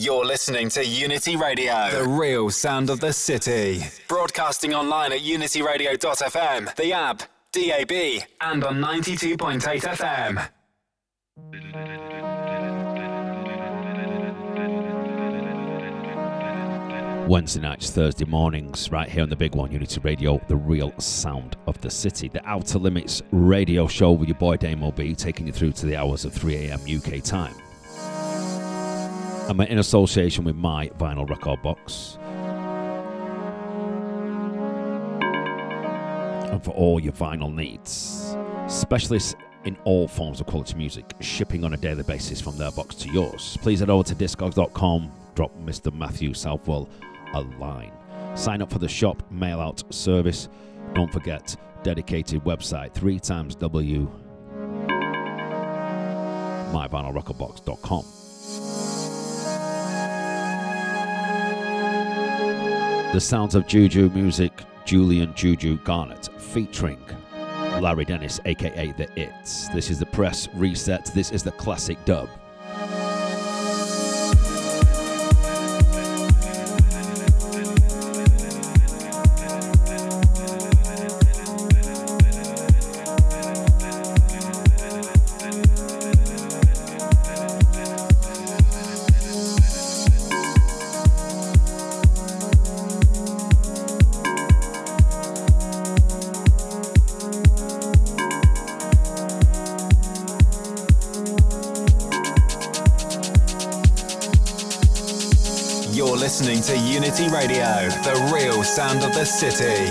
You're listening to Unity Radio, the real sound of the city. Broadcasting online at unityradio.fm, the app, DAB, and on 92.8 FM. Wednesday nights, Thursday mornings, right here on the big one, Unity Radio, the real sound of the city. The Outta Limits radio show with your boy Damo B, taking you through to the hours of 3 a.m. UK time. I'm in association with my vinyl record box. And for all your vinyl needs, specialists in all forms of quality music, shipping on a daily basis from their box to yours. Please head over to discogs.com, drop Mr. Matthew Southwell a line. Sign up for the shop mail out service. Don't forget, dedicated website, three times W myvinylrecordbox.com. The sounds of Ju Ju Muzik, Julian Juju Garnett, featuring Harri Dennis, aka The It's. This is the press reset. This is the classic dub. City.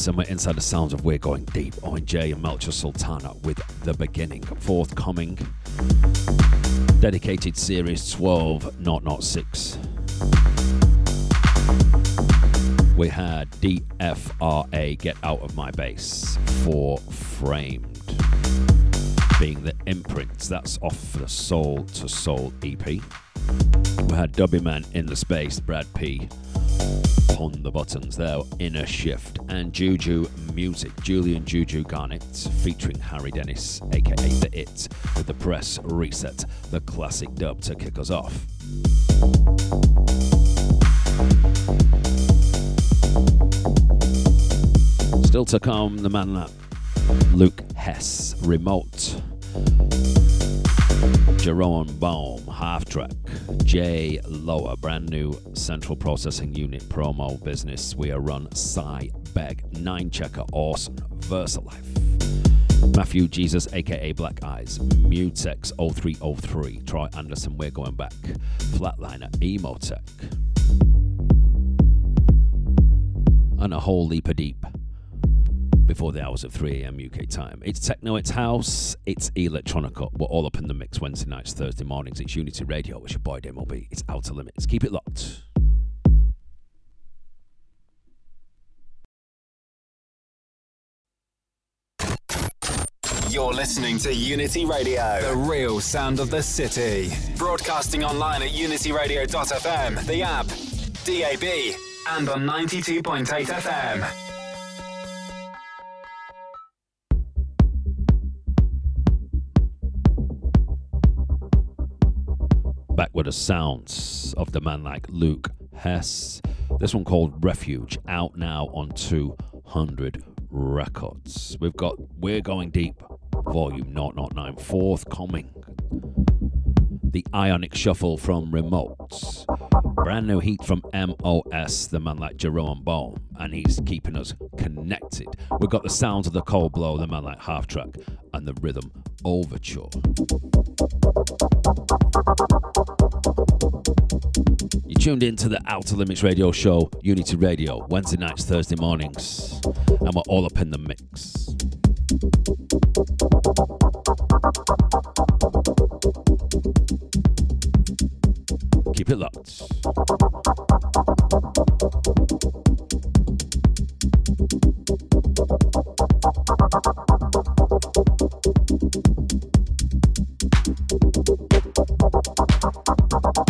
Somewhere inside the sounds of We're Going Deep. Owen Jay and Melchior Sultana with The Beginning. Forthcoming, dedicated series 12006. We had DFRA Get Out of My Bass Four Framed, being the imprints. That's off the Soul to Soul EP. We had Dubbyman in the Space, Brad P on the buttons there, Inner Shift, and Juju Music, Julian Juju Garnett, featuring Harri Dennis, aka The It, with the press reset, the classic dub to kick us off. Still to come, the man that Luke Hess, remote. Jerome Böhm, half track. J Lower, brand new central processing unit promo business. We are run Si Begg, Nine Checker, Orson, Versalife. Matthew Jesus, aka Black Eyes, Mutex 0303, Troy Anderson, we're going back. Flatliner, EMOTEC. And a whole leap of deep before the hours of 3 a.m. UK time. It's techno, it's house, it's electronica. We're all up in the mix Wednesday nights, Thursday mornings. It's Unity Radio. It's your boy Damo B. It's Outta Limits. Keep it locked. You're listening to Unity Radio, the real sound of the city. Broadcasting online at unityradio.fm, the app, DAB, and on 92.8 FM. Back with the sounds of the man like Luke Hess. This one called Refuge, out now on 200 Records. We've got We're Going Deep, Volume 009, forthcoming. The Ionic Shuffle from Remotes. Brand new heat from MOS, the man like Jerome Böhm, and he's keeping us connected. We've got the sounds of the cold blow, the man like Haltvrak, and the rhythm overture. You tuned in to the Outta Limits Radio Show, Unity Radio, Wednesday nights, Thursday mornings, and we're all up in the mix. Keep it locked. Thank you. Thank you.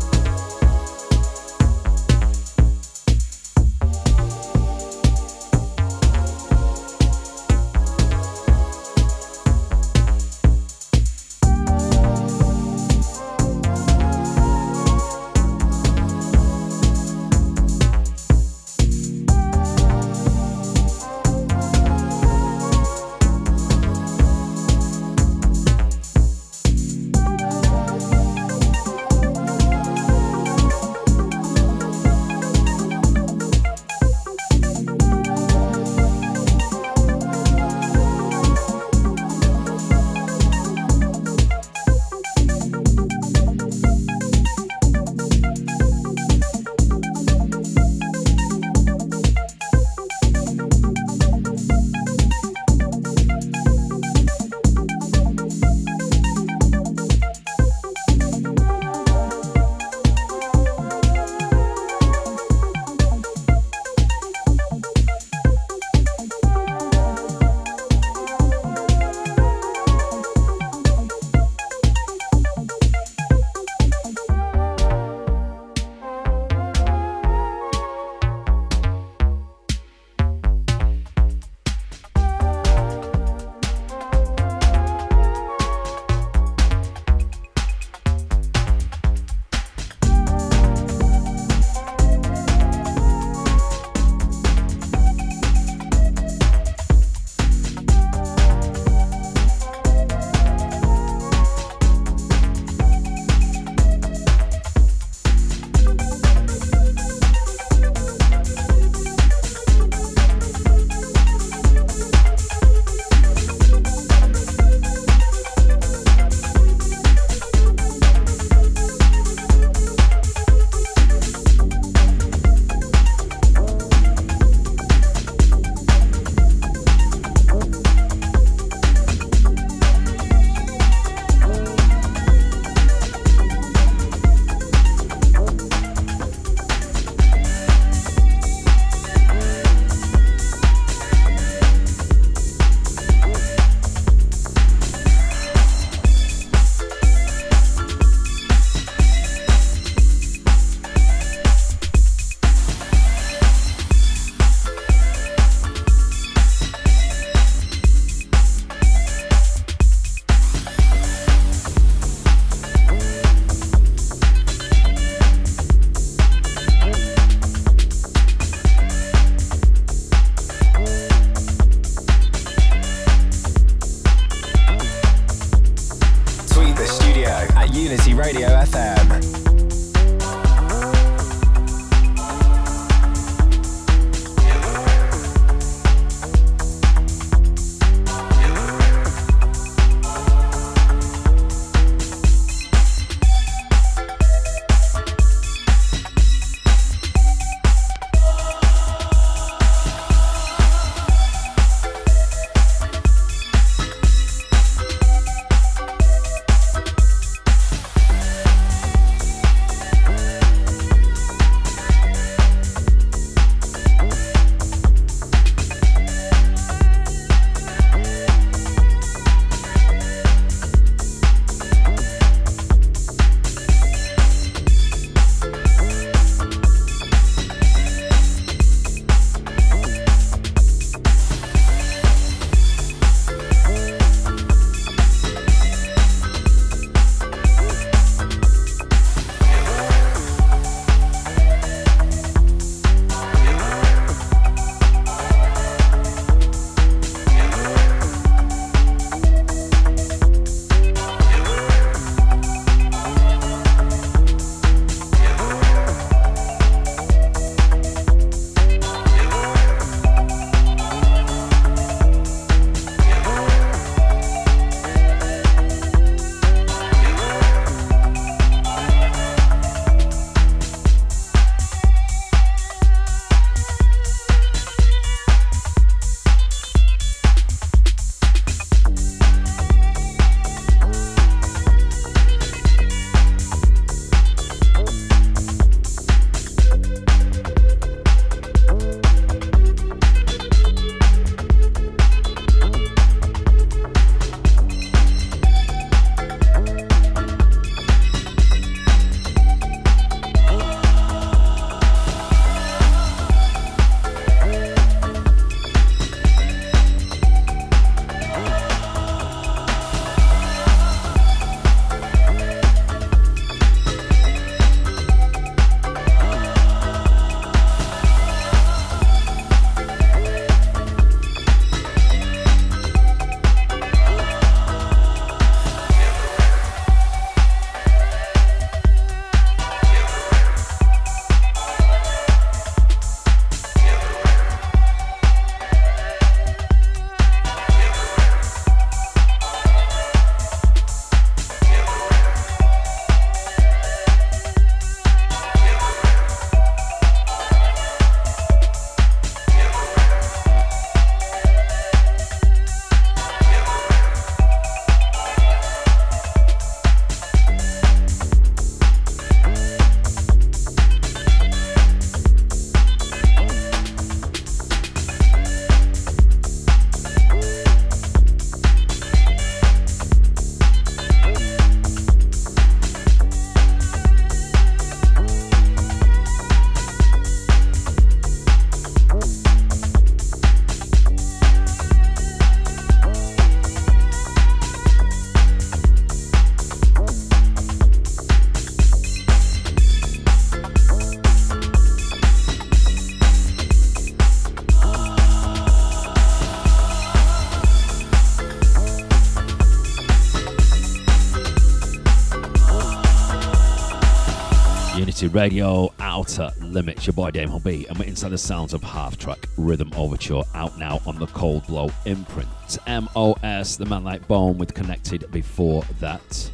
Radio, Outta Limits, your boy Damo B, and we're inside the sounds of Haltvrak Rhythm Overture, out now on the Cold Blow imprint. MOS, the man like Böhm, with Connected before that.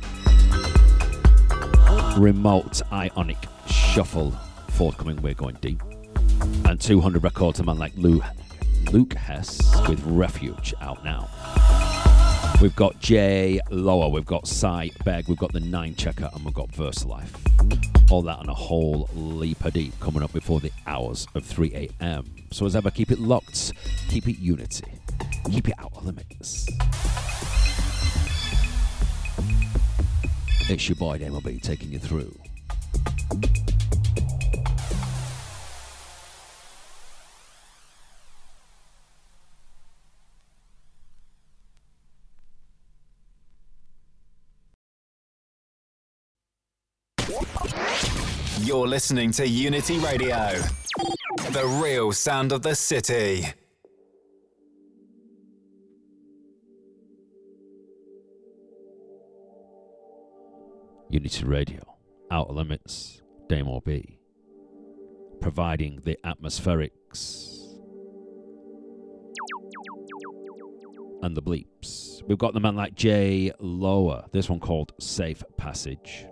Remote Ionic Shuffle, forthcoming, we're going deep. And 200 records, a man like Lou, Luke Hess with Refuge, out now. We've got J Lower, we've got Si Begg, we've got the Ninechecker, and we've got Versalife. All that and a whole leap of deep coming up before the hours of 3 a.m. So as ever, keep it locked, keep it unity, keep it out of the mix. It's your boy MLB taking you through. Listening to Unity Radio, the real sound of the city. Unity Radio, Outta Limits, Damo B, providing the atmospherics and the bleeps. We've got the man like J Lower, this one called Safe Passage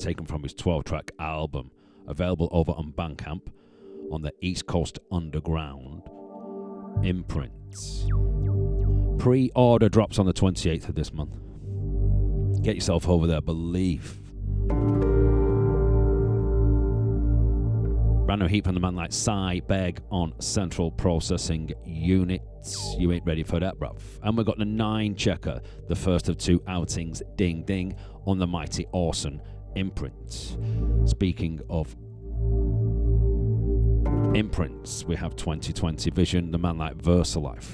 taken from his 12 track album, available over on Bandcamp on the East Coast Underground imprints. Pre order drops on the 28th of this month. Get yourself over there, believe. Brand new heat from the man like Si Begg on Central Processing Units. You ain't ready for that, bruv. And we've got the Ninechecker, the first of two outings, ding ding, on the mighty Orson imprints. Speaking of imprints, we have 2020 Vision, the man like Versalife.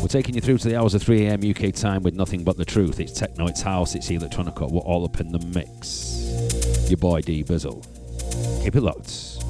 We're taking you through to the hours of 3 a.m. UK time with nothing but the truth. It's techno, it's house, it's electronica. We're all up in the mix. Your boy D Bizzle. Keep it locked.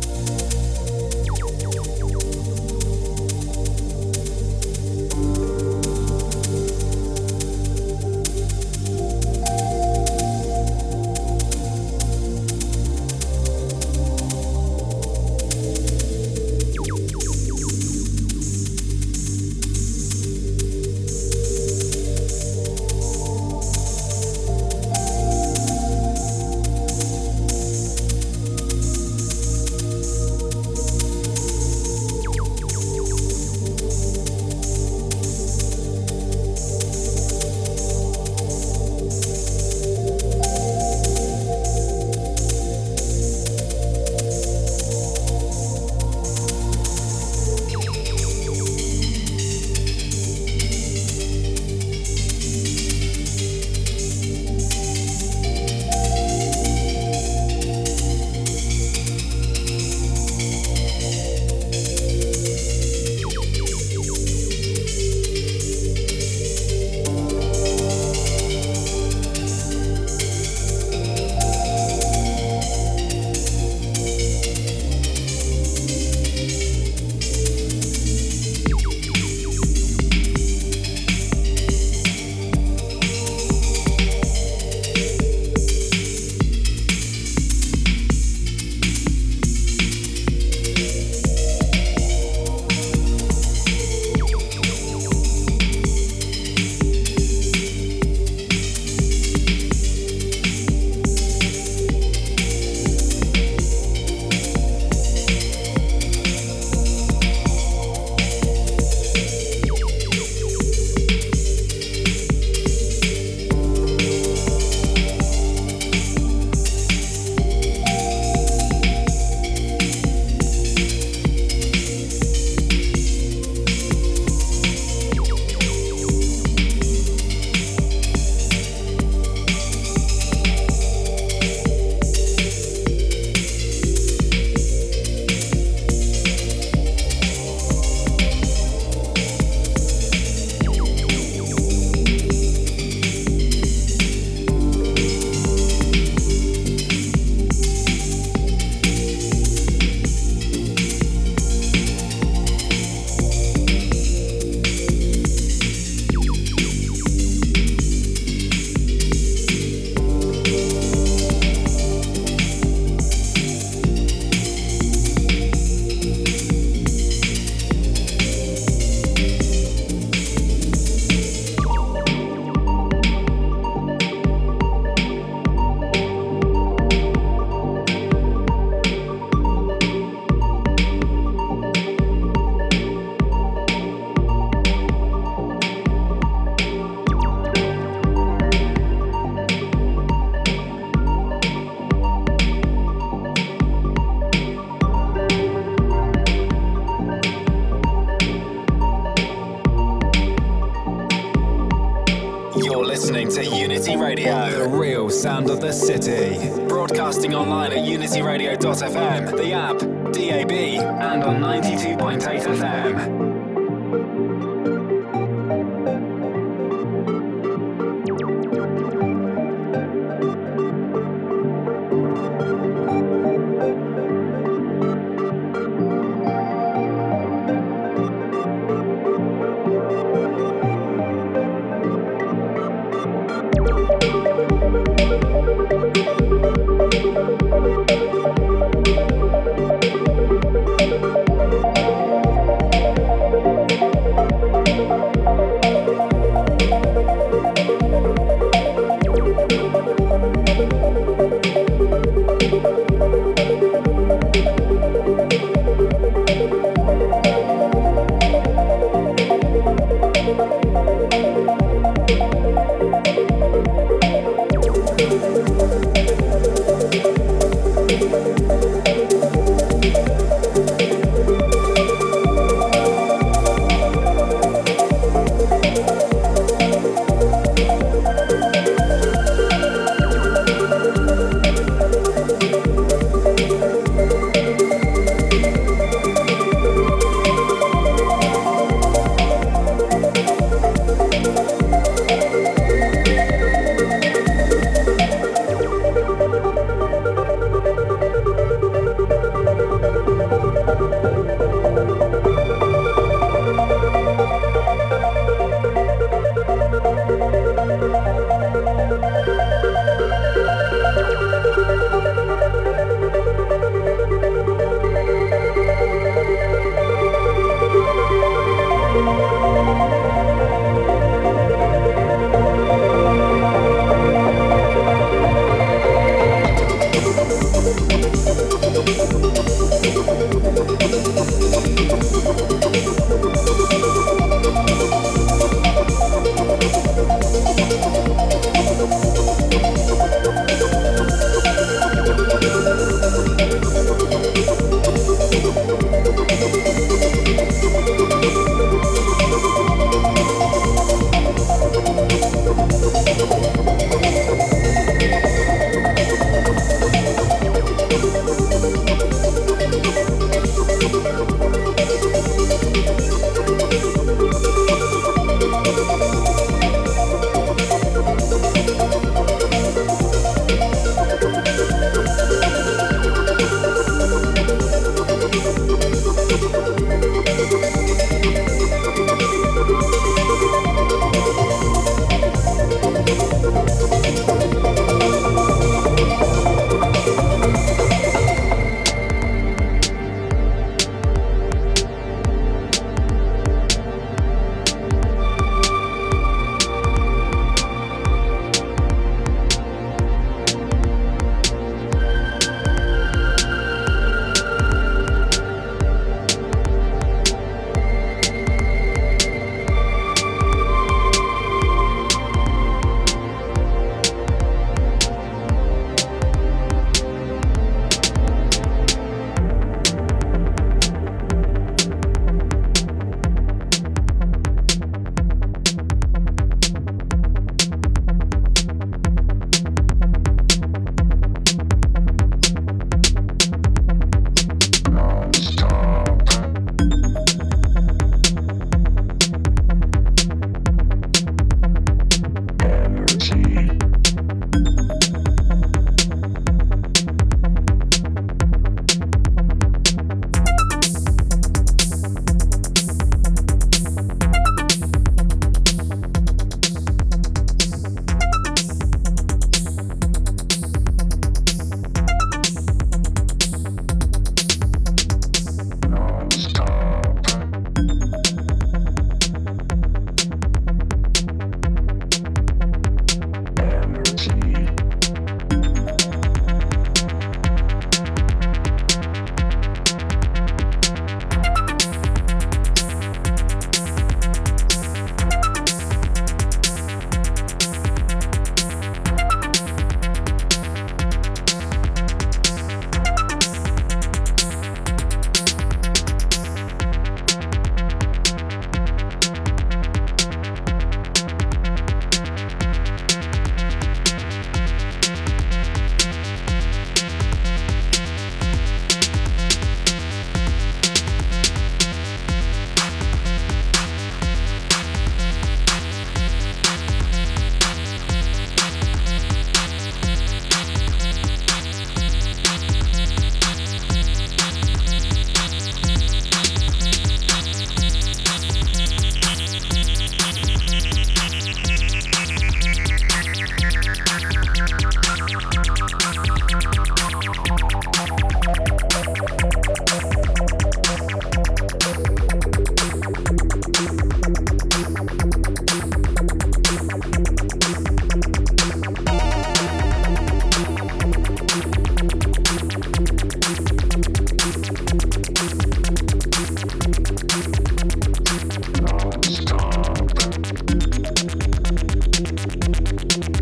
Online at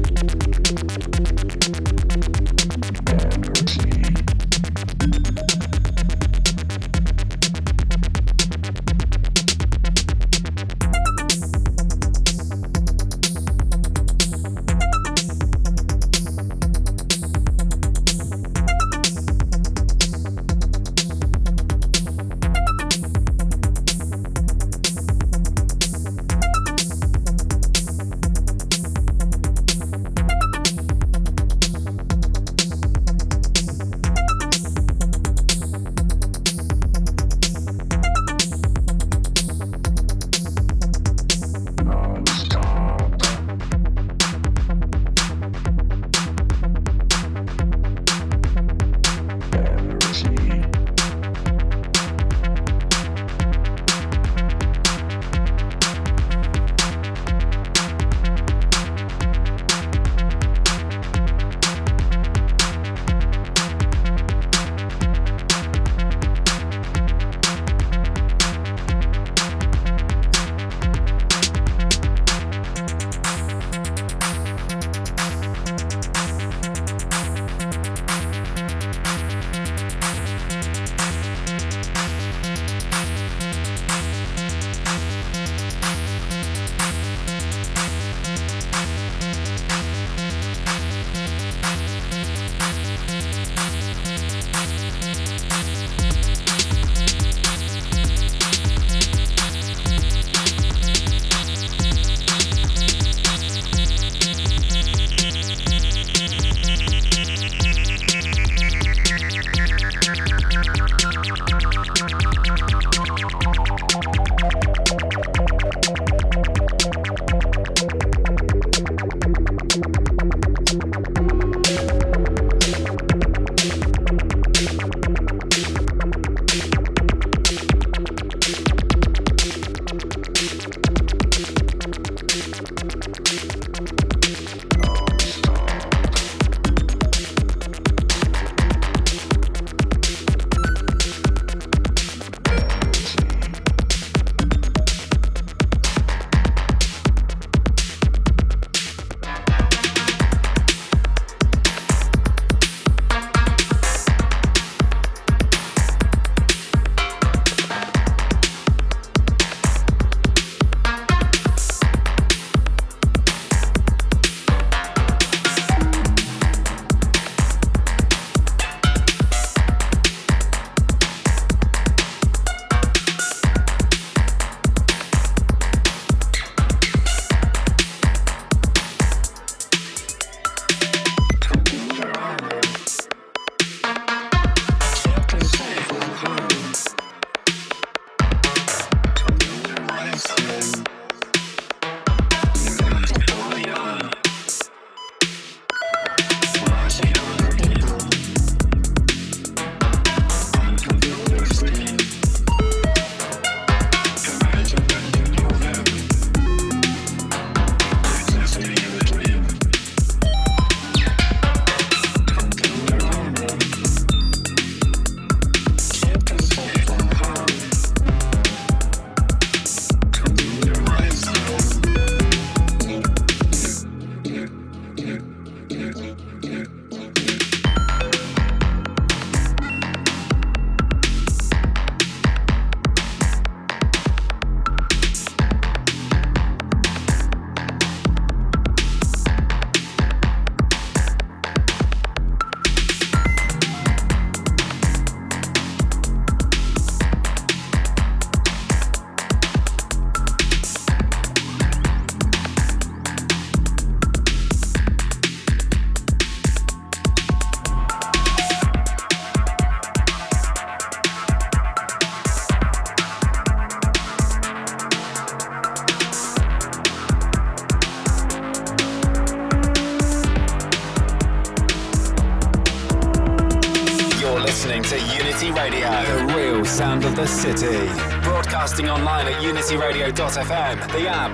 the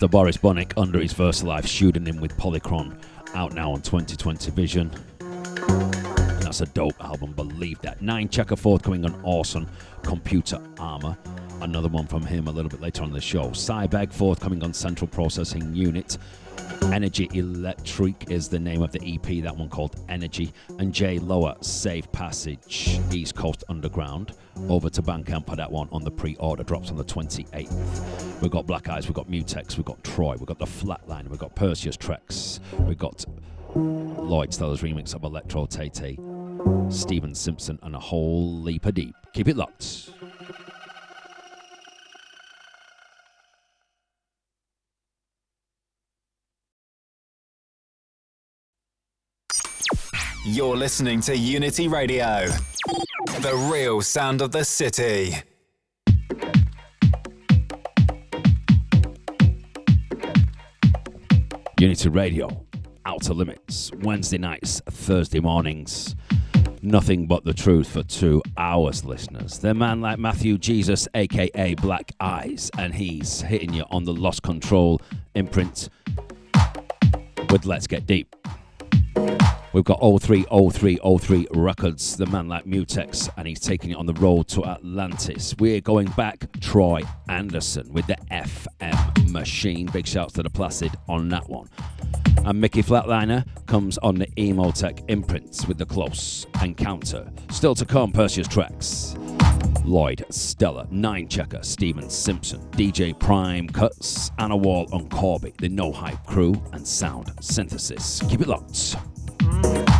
Mr. Boris Bunnik under his Versalife pseudonym with Polychron, out now on 2020 Vision. And that's a dope album, believe that. Ninechecker forthcoming on Orson Computer Armour. Another one from him a little bit later on the show. Si Begg forthcoming on Central Processing Unit. Energy Electric is the name of the EP, that one called Energy. And J Lower, Safe Passage, East Coast Underground. Over to Bandcamp for that one on the pre order, drops on the 28th. We've got Black Eyes, we've got Mutex, we've got Troy, we've got The Flatline, we've got Perseus Traxx, we've got Lloyd Stellar's remix of Electrotete, Steven Simpson, and a whole leap of deep. Keep it locked. You're listening to Unity Radio, the real sound of the city. Unity Radio, Outta Limits, Wednesday nights, Thursday mornings. Nothing but the truth for two hours, listeners. The man like Matthew Jesus, aka Black Eyes, and he's hitting you on the Lost Control imprint with Let's Get Deep. We've got 030303 Records, the man like Mutex, and he's taking it on the road to Atlantis. We're going back Troy Anderson with the FM machine. Big shouts to the Placid on that one. And Mickey Flatliner comes on the EMOTEC imprints with the Close Encounter. Still to come, Perseus Traxx. Lloyd, Stellar, Nine Checker, Steven Simpson, DJ Prime, Cuts, Anna Wall, and Corbi, the No Hype crew, and Sound Synthesis. Keep it locked. Hum.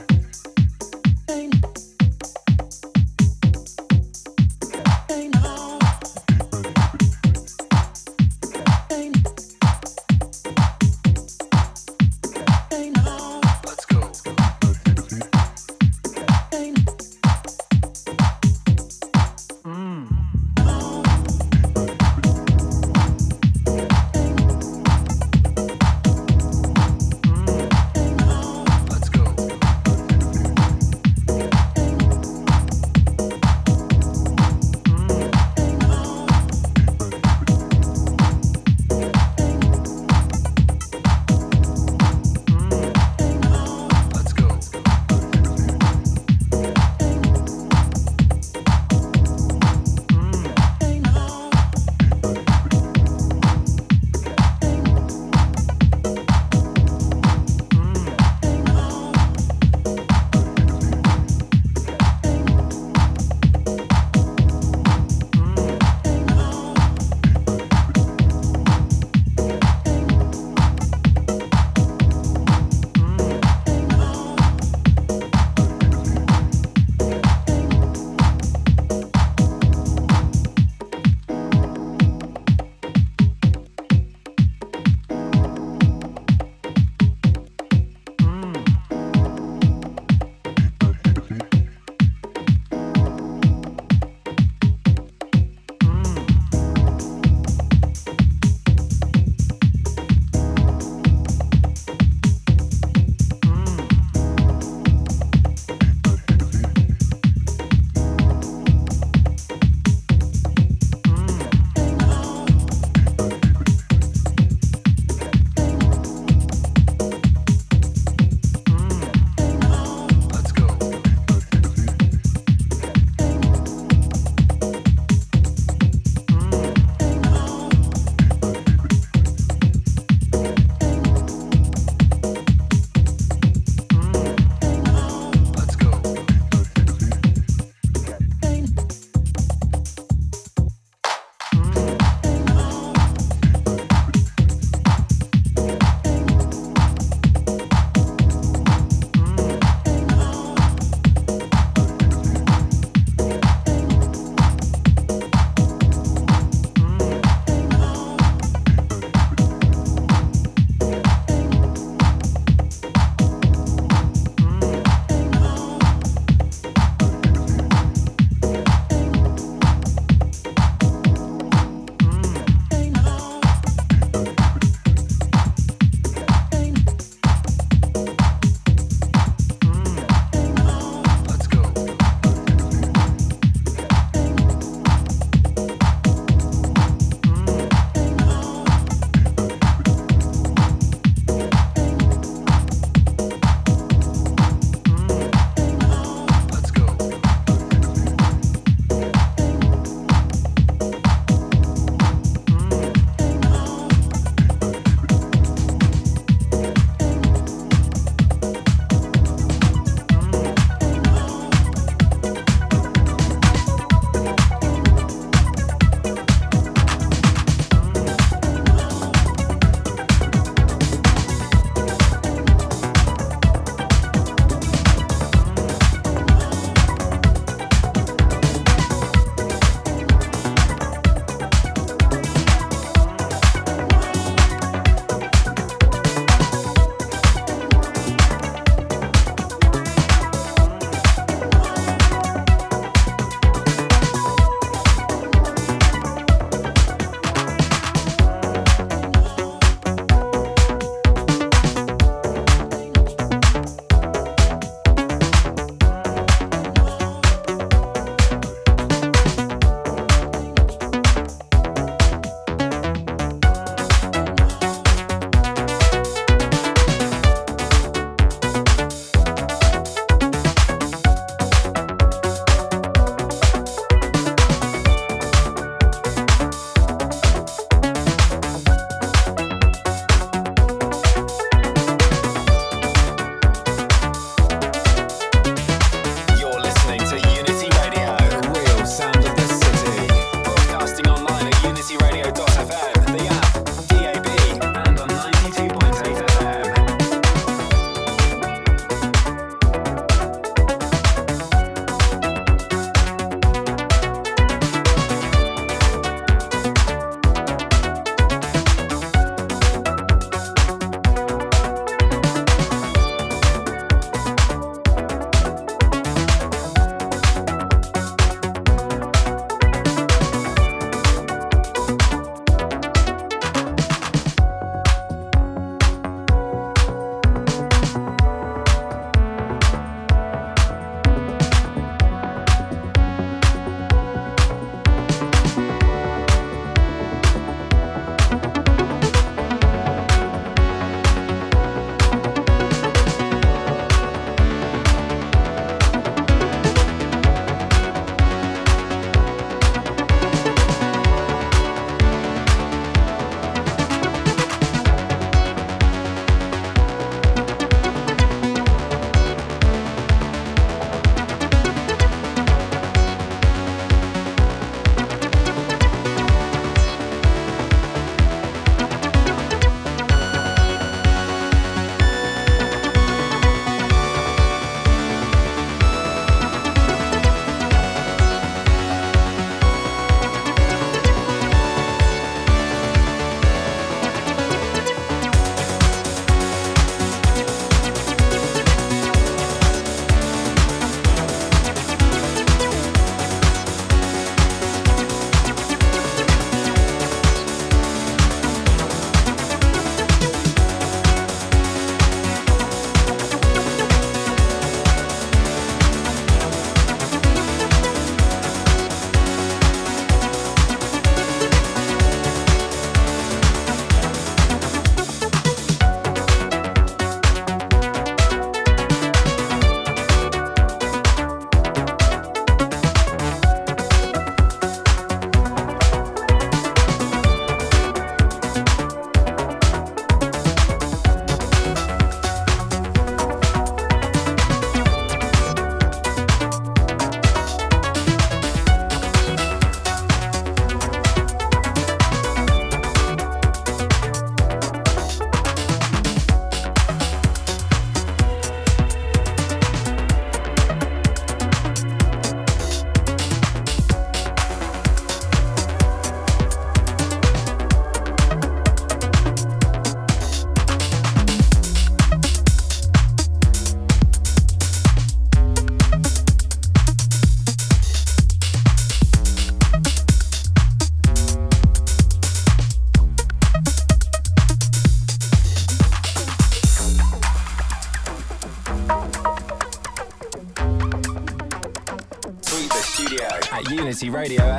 Radio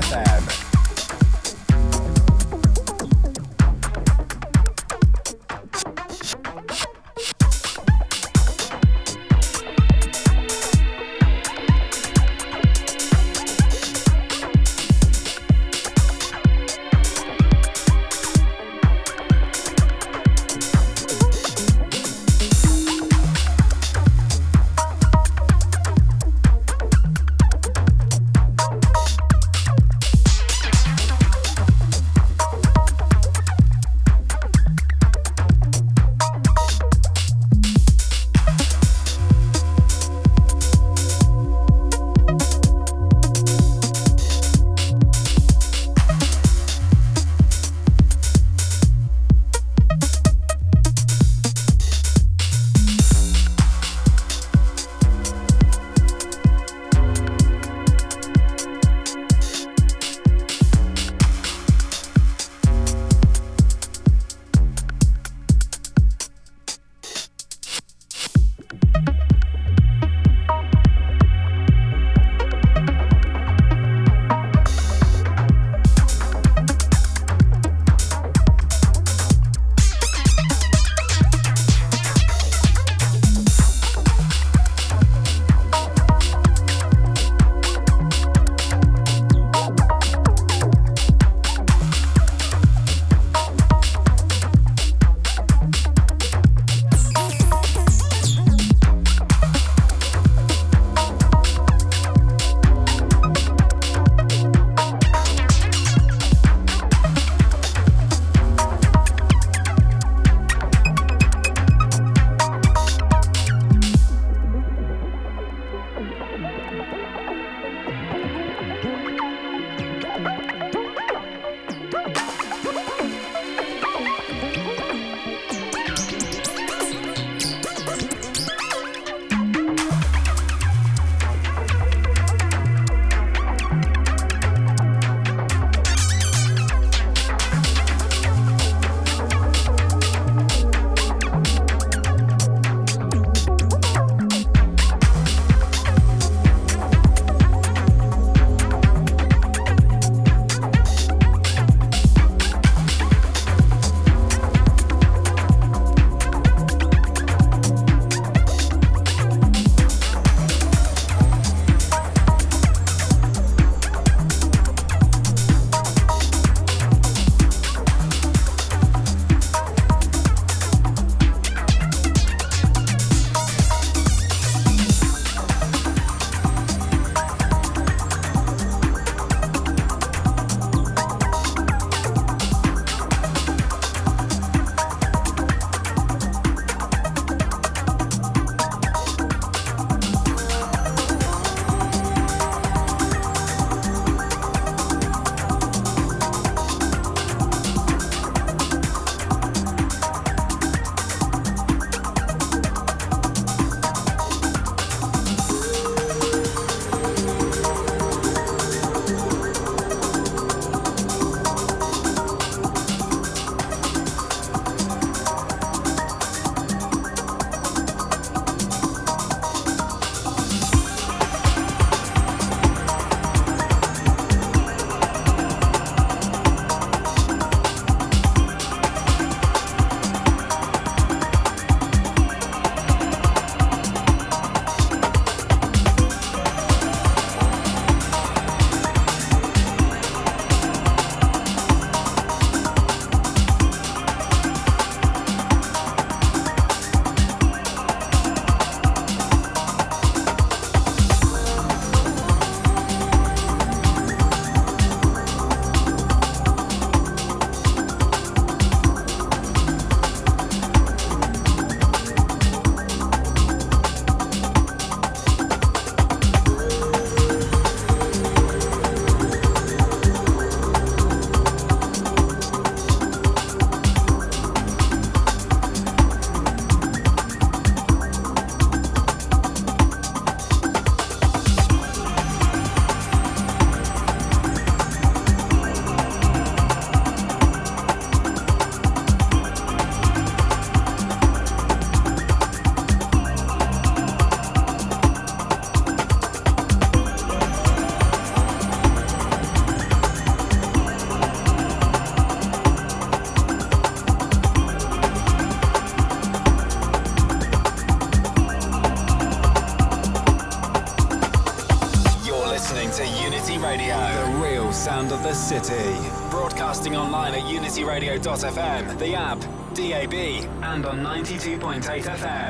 at unityradio.fm, the app, DAB, and on 92.8 FM.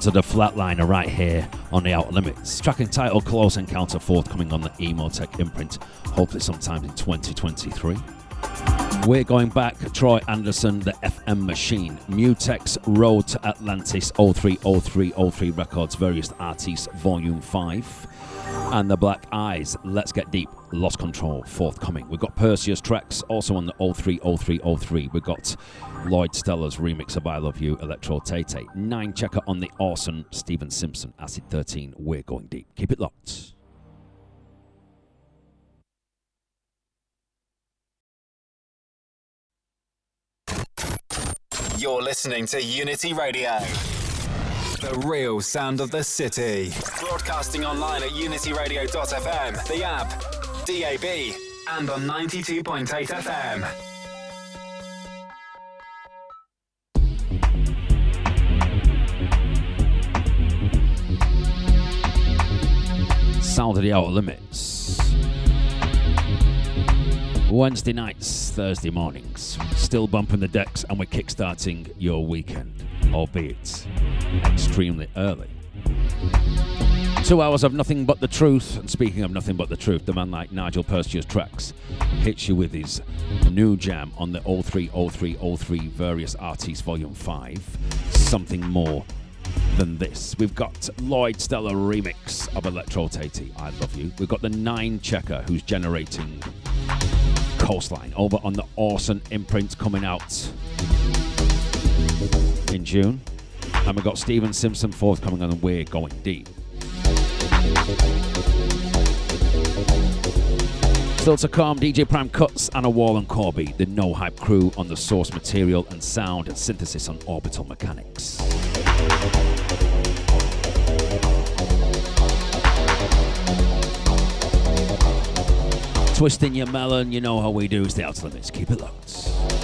To the Flatliner right here on the Outta Limits. Track entitled Close Encounter forthcoming on the EMOTEC imprint, hopefully sometime in 2023. We're going back, Troy Anderson, the FM Machine, Mutex Road to Atlantis, 030303 Records, various artists, Volume 5, and the Black Eyes, Let's Get Deep, Lost Control, forthcoming. We've got Perseus Traxx also on the 030303. We've got Lloyd Stellar's remix of I Love You, Electrotete. Nine checker on the Orson Steven Simpson, Acid 13. We're going deep. Keep it locked. You're listening to Unity Radio, the real sound of the city. Broadcasting online at unityradio.fm, the app, DAB, and on 92.8 FM. Sound of the Outta Limits. Wednesday nights, Thursday mornings. Still bumping the decks, and we're kickstarting your weekend, albeit extremely early. Two hours of nothing but the truth. And speaking of nothing but the truth, the man like Nigel Perseus Traxx hits you with his new jam on the 030303 Various Artists Volume 5. Something more than this. We've got Lloyd Stellar remix of Electrotete, I Love You. We've got the Ninechecker who's generating Coastline over on the Orson imprint coming out in June. And we've got Steven Simpson forthcoming on We're Going Deep. Still to come, DJ Prime Cuts, Anna Wall and Corbi, the No Hype crew on the source material and sound and synthesis on Orbital Mechanics. Twisting your melon, you know how we do. Stay out limits. Keep it locked.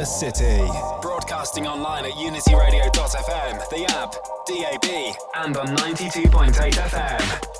The city. Broadcasting online at unityradio.fm, the app, DAB, and on 92.8 FM.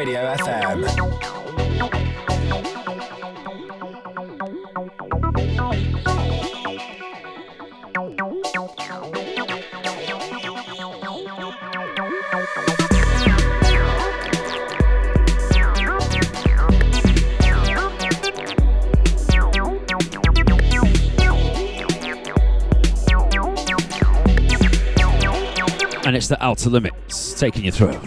Radio FM. and it's the Outta Limits taking you through.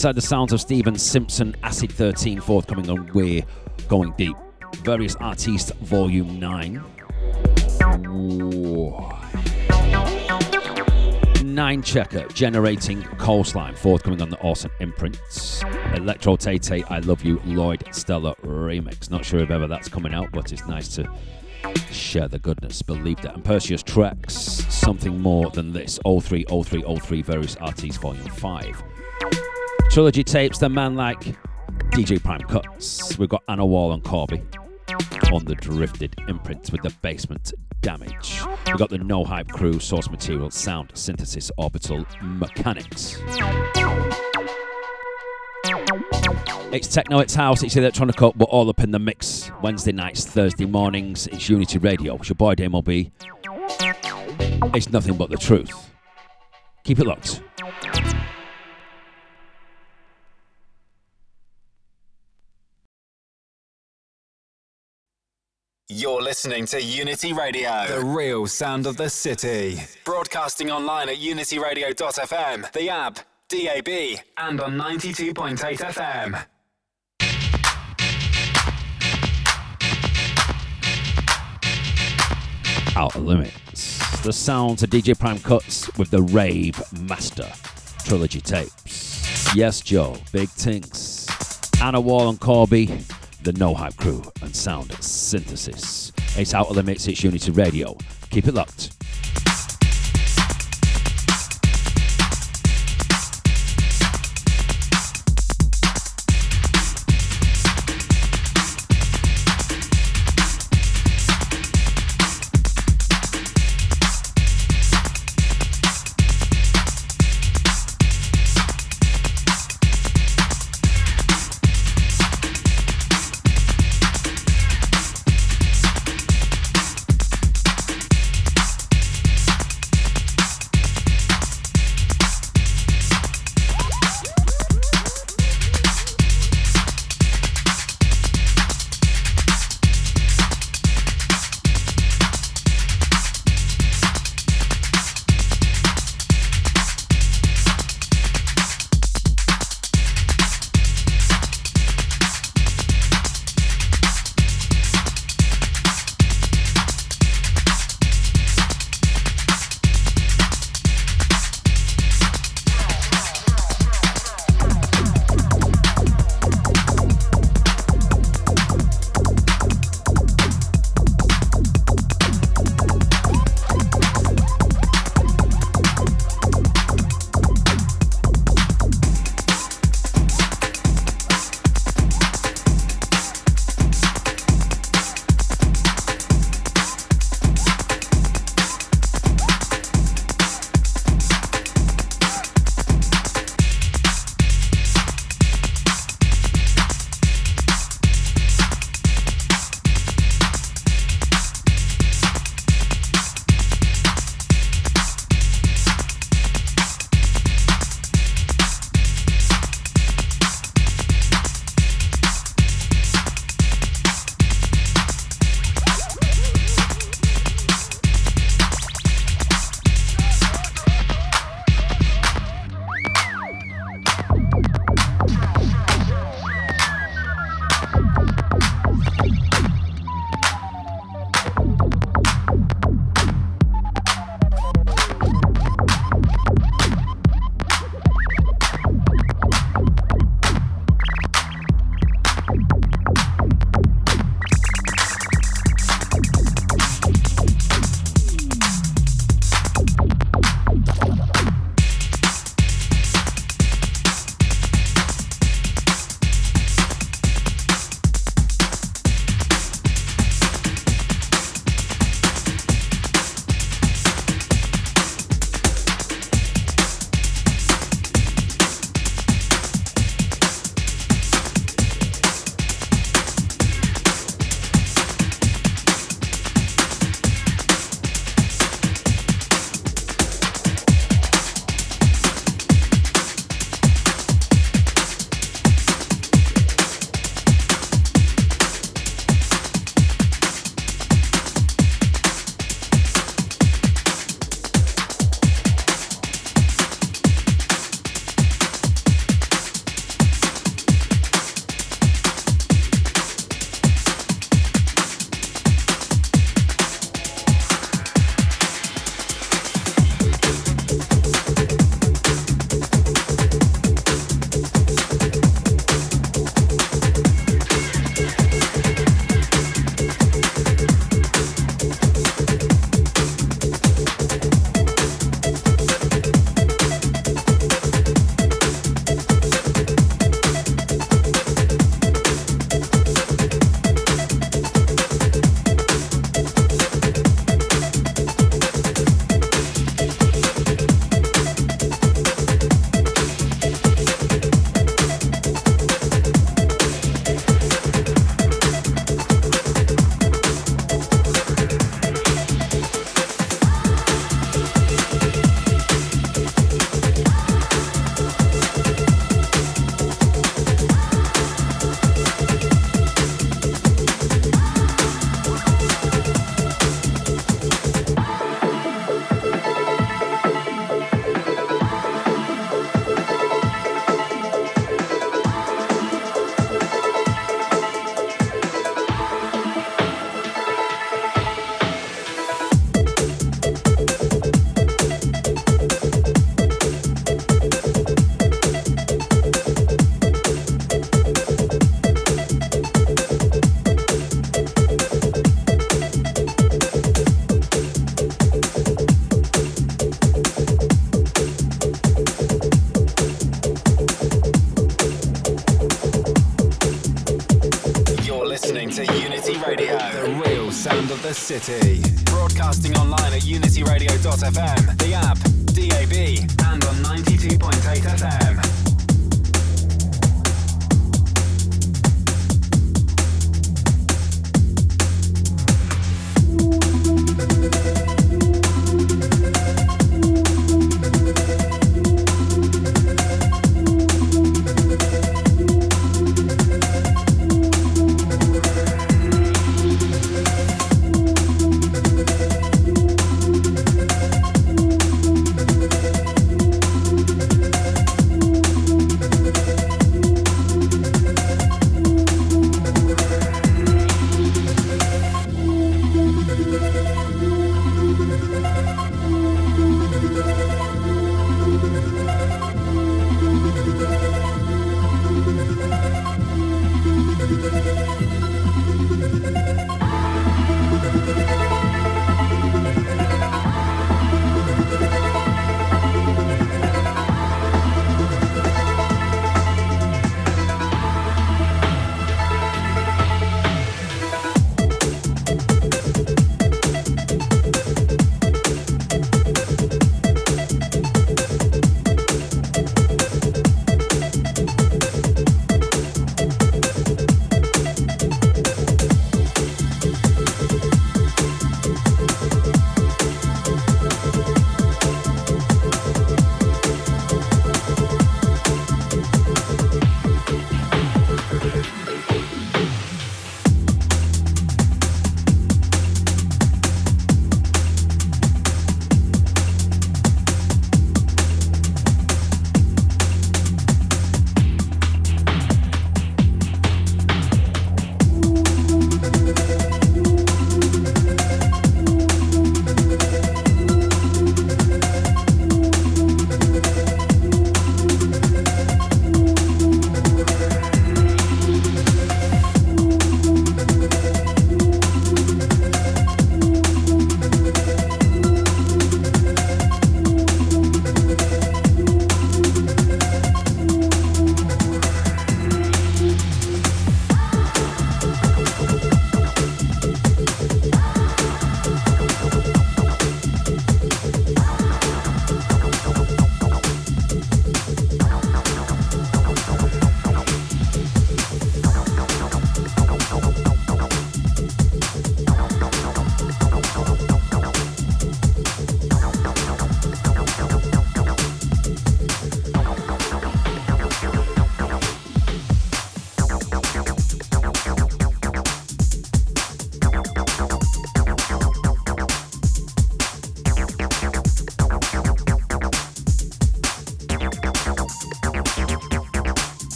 Inside the sounds of Steven Simpson, Acid 13, forthcoming on We're Going Deep. Various Artistes, Volume 9. Ninechecker, Generating Coastline, forthcoming on the Orson Imprints. Electrotete, I Love You, Lloyd Stellar remix. Not sure if ever that's coming out, but it's nice to share the goodness, believe that. And Perseus Traxx something more than this 030303 Various Artists Volume 5. Trilogy tapes, the man like DJ Prime Cuts. We've got Anna Wall and Corbi on the drifted imprints with the basement damage. We've got the No Hype crew, source material, sound synthesis, orbital mechanics. It's techno, it's house, it's electronic up, we're all up in the mix. Wednesday nights, Thursday mornings, it's Unity Radio. It's your boy Damo B. It's nothing but the truth. Keep it locked. You're listening to Unity Radio, the real sound of the city. Broadcasting online at unityradio.fm, the app, DAB, and on 92.8 FM. Outta Limits. The sounds of DJ Prime Cuts with the Rave Master trilogy tapes. Yes, Joe, Big Tinks, Anna Wall and Corbi, the No Hype crew, and Sound Synthesis. It's Outta Limits, it's Unity Radio. Keep it locked.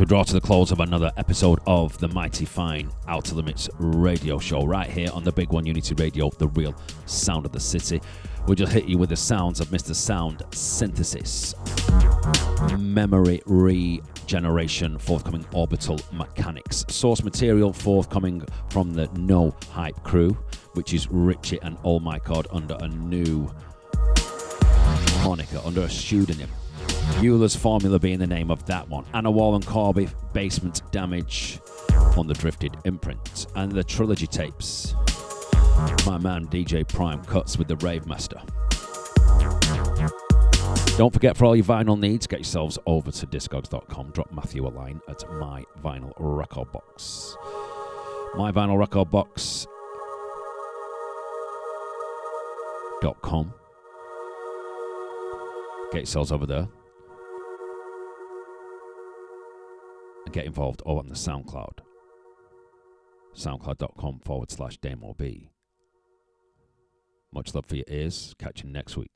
We draw to the close of another episode of the Mighty Fine Outta Limits radio show, right here on the Big One Unity Radio, the real sound of the city, we just hit you with the sounds of Mr. Sound Synthesis, Memory Regeneration, forthcoming Orbital Mechanics, source material forthcoming from the No Hype crew, which is Richie and Oh My God under a new moniker, under a pseudonym. Euler's Formula being the name of that one. Anna Wall and Corbi, Basement Damage on the Drifted imprint. And the Trilogy tapes. My man DJ Prime cuts with the Rave Master. Don't forget for all your vinyl needs, get yourselves over to discogs.com. Drop Matthew a line at my vinyl record box. My vinyl record box. Dot com. Get yourselves over there. Get involved oh, over on the SoundCloud. SoundCloud.com forward slash Damo B. Much love for your ears. Catch you next week.